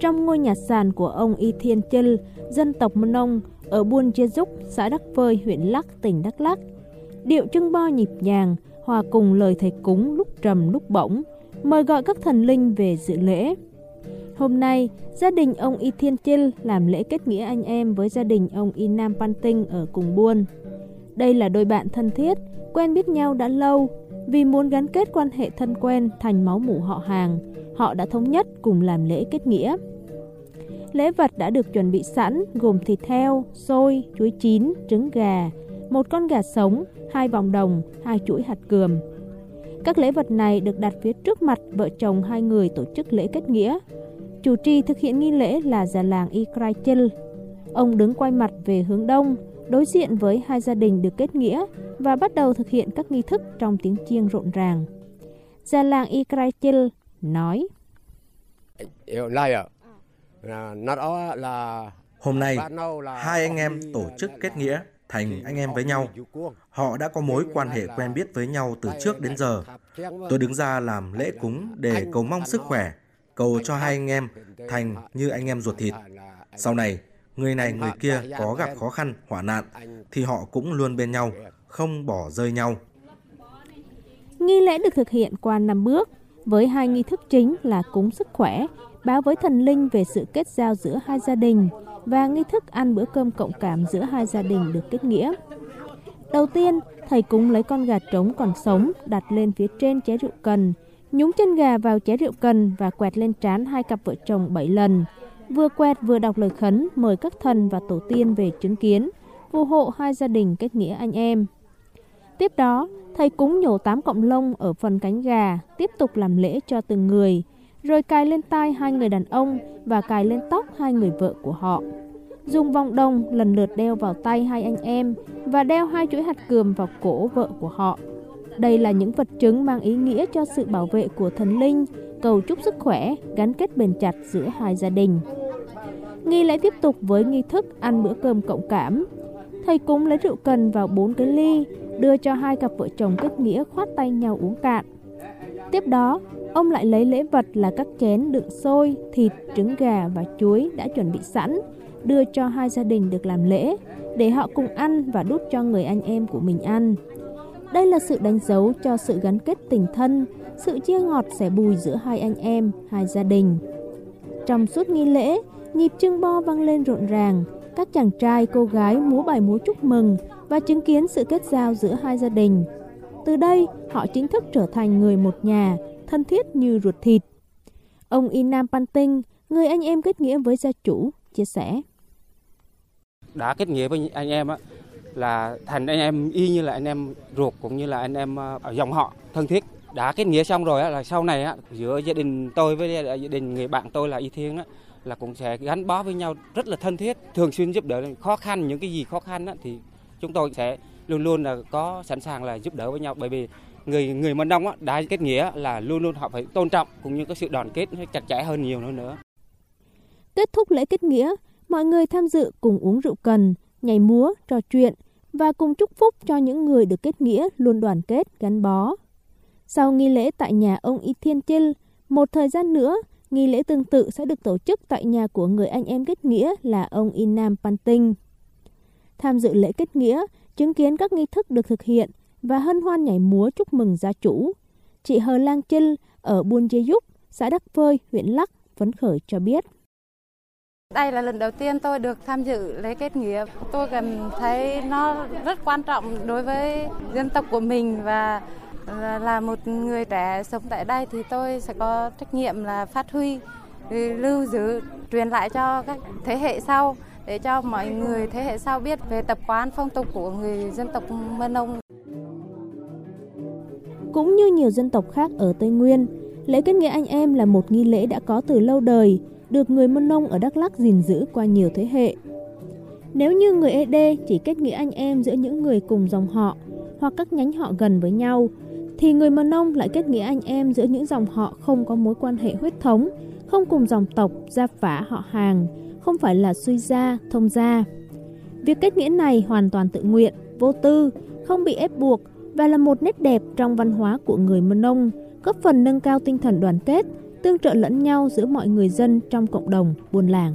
trong ngôi nhà sàn của ông Y Thiên Chil, dân tộc Mân Nông ở Buôn Chia Dúc, xã Đắc Phơi, huyện Lắc, tỉnh Đắk Lắc. Điệu trưng bo nhịp nhàng, hòa cùng lời thầy cúng lúc trầm lúc bổng, mời gọi các thần linh về dự lễ. Hôm nay, gia đình ông Y Thiên Chil làm lễ kết nghĩa anh em với gia đình ông Y Nam Pan Tinh ở cùng buôn. Đây là đôi bạn thân thiết, quen biết nhau đã lâu. Vì muốn gắn kết quan hệ thân quen thành máu mủ họ hàng, họ đã thống nhất cùng làm lễ kết nghĩa. Lễ vật đã được chuẩn bị sẵn gồm thịt heo, xôi, chuối chín, trứng gà, một con gà sống, hai vòng đồng, hai chuỗi hạt cườm. Các lễ vật này được đặt phía trước mặt vợ chồng hai người tổ chức lễ kết nghĩa. Chủ trì thực hiện nghi lễ là già làng Ikrai Chil. Ông đứng quay mặt về hướng đông, đối diện với hai gia đình được kết nghĩa và bắt đầu thực hiện các nghi thức trong tiếng chiêng rộn ràng. Già làng Ikrai Chil nói. Hôm nay, hai anh em tổ chức kết nghĩa thành anh em với nhau. Họ đã có mối quan hệ quen biết với nhau từ trước đến giờ. Tôi đứng ra làm lễ cúng để cầu mong sức khỏe, cầu cho hai anh em thành như anh em ruột thịt. Sau này, người này người kia có gặp khó khăn, hỏa nạn, thì họ cũng luôn bên nhau, không bỏ rơi nhau. Nghi lễ được thực hiện qua năm bước, với hai nghi thức chính là cúng sức khỏe, báo với thần linh về sự kết giao giữa hai gia đình và nghi thức ăn bữa cơm cộng cảm giữa hai gia đình được kết nghĩa. Đầu tiên, thầy cúng lấy con gà trống còn sống đặt lên phía trên chén rượu cần, nhúng chân gà vào chén rượu cần và quẹt lên trán hai cặp vợ chồng bảy lần. Vừa quẹt vừa đọc lời khấn mời các thần và tổ tiên về chứng kiến, phù hộ hai gia đình kết nghĩa anh em. Tiếp đó, thầy cúng nhổ tám cọng lông ở phần cánh gà, tiếp tục làm lễ cho từng người, rồi cài lên tai hai người đàn ông và cài lên tóc hai người vợ của họ. Dùng vòng đồng lần lượt đeo vào tay hai anh em và đeo hai chuỗi hạt cườm vào cổ vợ của họ. Đây là những vật chứng mang ý nghĩa cho sự bảo vệ của thần linh, cầu chúc sức khỏe, gắn kết bền chặt giữa hai gia đình. Nghi lễ tiếp tục với nghi thức ăn bữa cơm cộng cảm. Thầy cúng lấy rượu cần vào bốn cái ly, đưa cho hai cặp vợ chồng kết nghĩa khoát tay nhau uống cạn. Tiếp đó, ông lại lấy lễ vật là các chén đựng xôi, thịt, trứng gà và chuối đã chuẩn bị sẵn, đưa cho hai gia đình được làm lễ, để họ cùng ăn và đút cho người anh em của mình ăn. Đây là sự đánh dấu cho sự gắn kết tình thân, sự chia ngọt sẻ bùi giữa hai anh em, hai gia đình. Trong suốt nghi lễ, nhịp trưng bo vang lên rộn ràng, các chàng trai cô gái múa bài múa chúc mừng và chứng kiến sự kết giao giữa hai gia đình. Từ đây, họ chính thức trở thành người một nhà, thân thiết như ruột thịt. Ông Inam Panting, người anh em kết nghĩa với gia chủ, chia sẻ. Đã kết nghĩa với anh em á, là thành anh em y như là anh em ruột cũng như là anh em à, ở dòng họ thân thiết đã kết nghĩa xong rồi á, là sau này á, giữa gia đình tôi với gia đình người bạn tôi là Y Thiên á, là cũng sẽ gắn bó với nhau rất là thân thiết, thường xuyên giúp đỡ khó khăn những cái gì khó khăn á, thì chúng tôi sẽ luôn luôn là có sẵn sàng là giúp đỡ với nhau bởi vì người người Mân Đông á, đã kết nghĩa là luôn luôn họ phải tôn trọng cũng như có sự đoàn kết chặt chẽ hơn nhiều nữa nữa. Kết thúc lễ kết nghĩa, mọi người tham dự cùng uống rượu cần, nhảy múa, trò chuyện và cùng chúc phúc cho những người được kết nghĩa luôn đoàn kết, gắn bó. Sau nghi lễ tại nhà ông Y Thiên Chil, một thời gian nữa, nghi lễ tương tự sẽ được tổ chức tại nhà của người anh em kết nghĩa là ông Y Nam Pan Tinh. Tham dự lễ kết nghĩa, chứng kiến các nghi thức được thực hiện và hân hoan nhảy múa chúc mừng gia chủ. Chị Hờ Lang Chil ở Buôn Dê Dúc, xã Đắc Phơi, huyện Lắc, phấn khởi cho biết. Đây là lần đầu tiên tôi được tham dự lễ kết nghĩa. Tôi cảm thấy nó rất quan trọng đối với dân tộc của mình và ờ, là một người trẻ sống tại đây thì tôi sẽ có trách nhiệm là phát huy, ừ, lưu giữ, truyền lại cho các thế hệ sau để cho mọi người thế hệ sau biết về tập quán phong tục của người dân tộc Mân Âu. Cũng như nhiều dân tộc khác ở Tây Nguyên, lễ kết nghĩa anh em là một nghi lễ đã có từ lâu đời, được người Mân Nông ở Đắk Lắk gìn giữ qua nhiều thế hệ. Nếu như người ED chỉ kết nghĩa anh em giữa những người cùng dòng họ hoặc các nhánh họ gần với nhau, thì người Mân Nông lại kết nghĩa anh em giữa những dòng họ không có mối quan hệ huyết thống, không cùng dòng tộc, gia phả họ hàng, không phải là suy gia, thông gia. Việc kết nghĩa này hoàn toàn tự nguyện, vô tư, không bị ép buộc và là một nét đẹp trong văn hóa của người Mân Nông, góp phần nâng cao tinh thần đoàn kết, tương trợ lẫn nhau giữa mọi người dân trong cộng đồng buôn làng.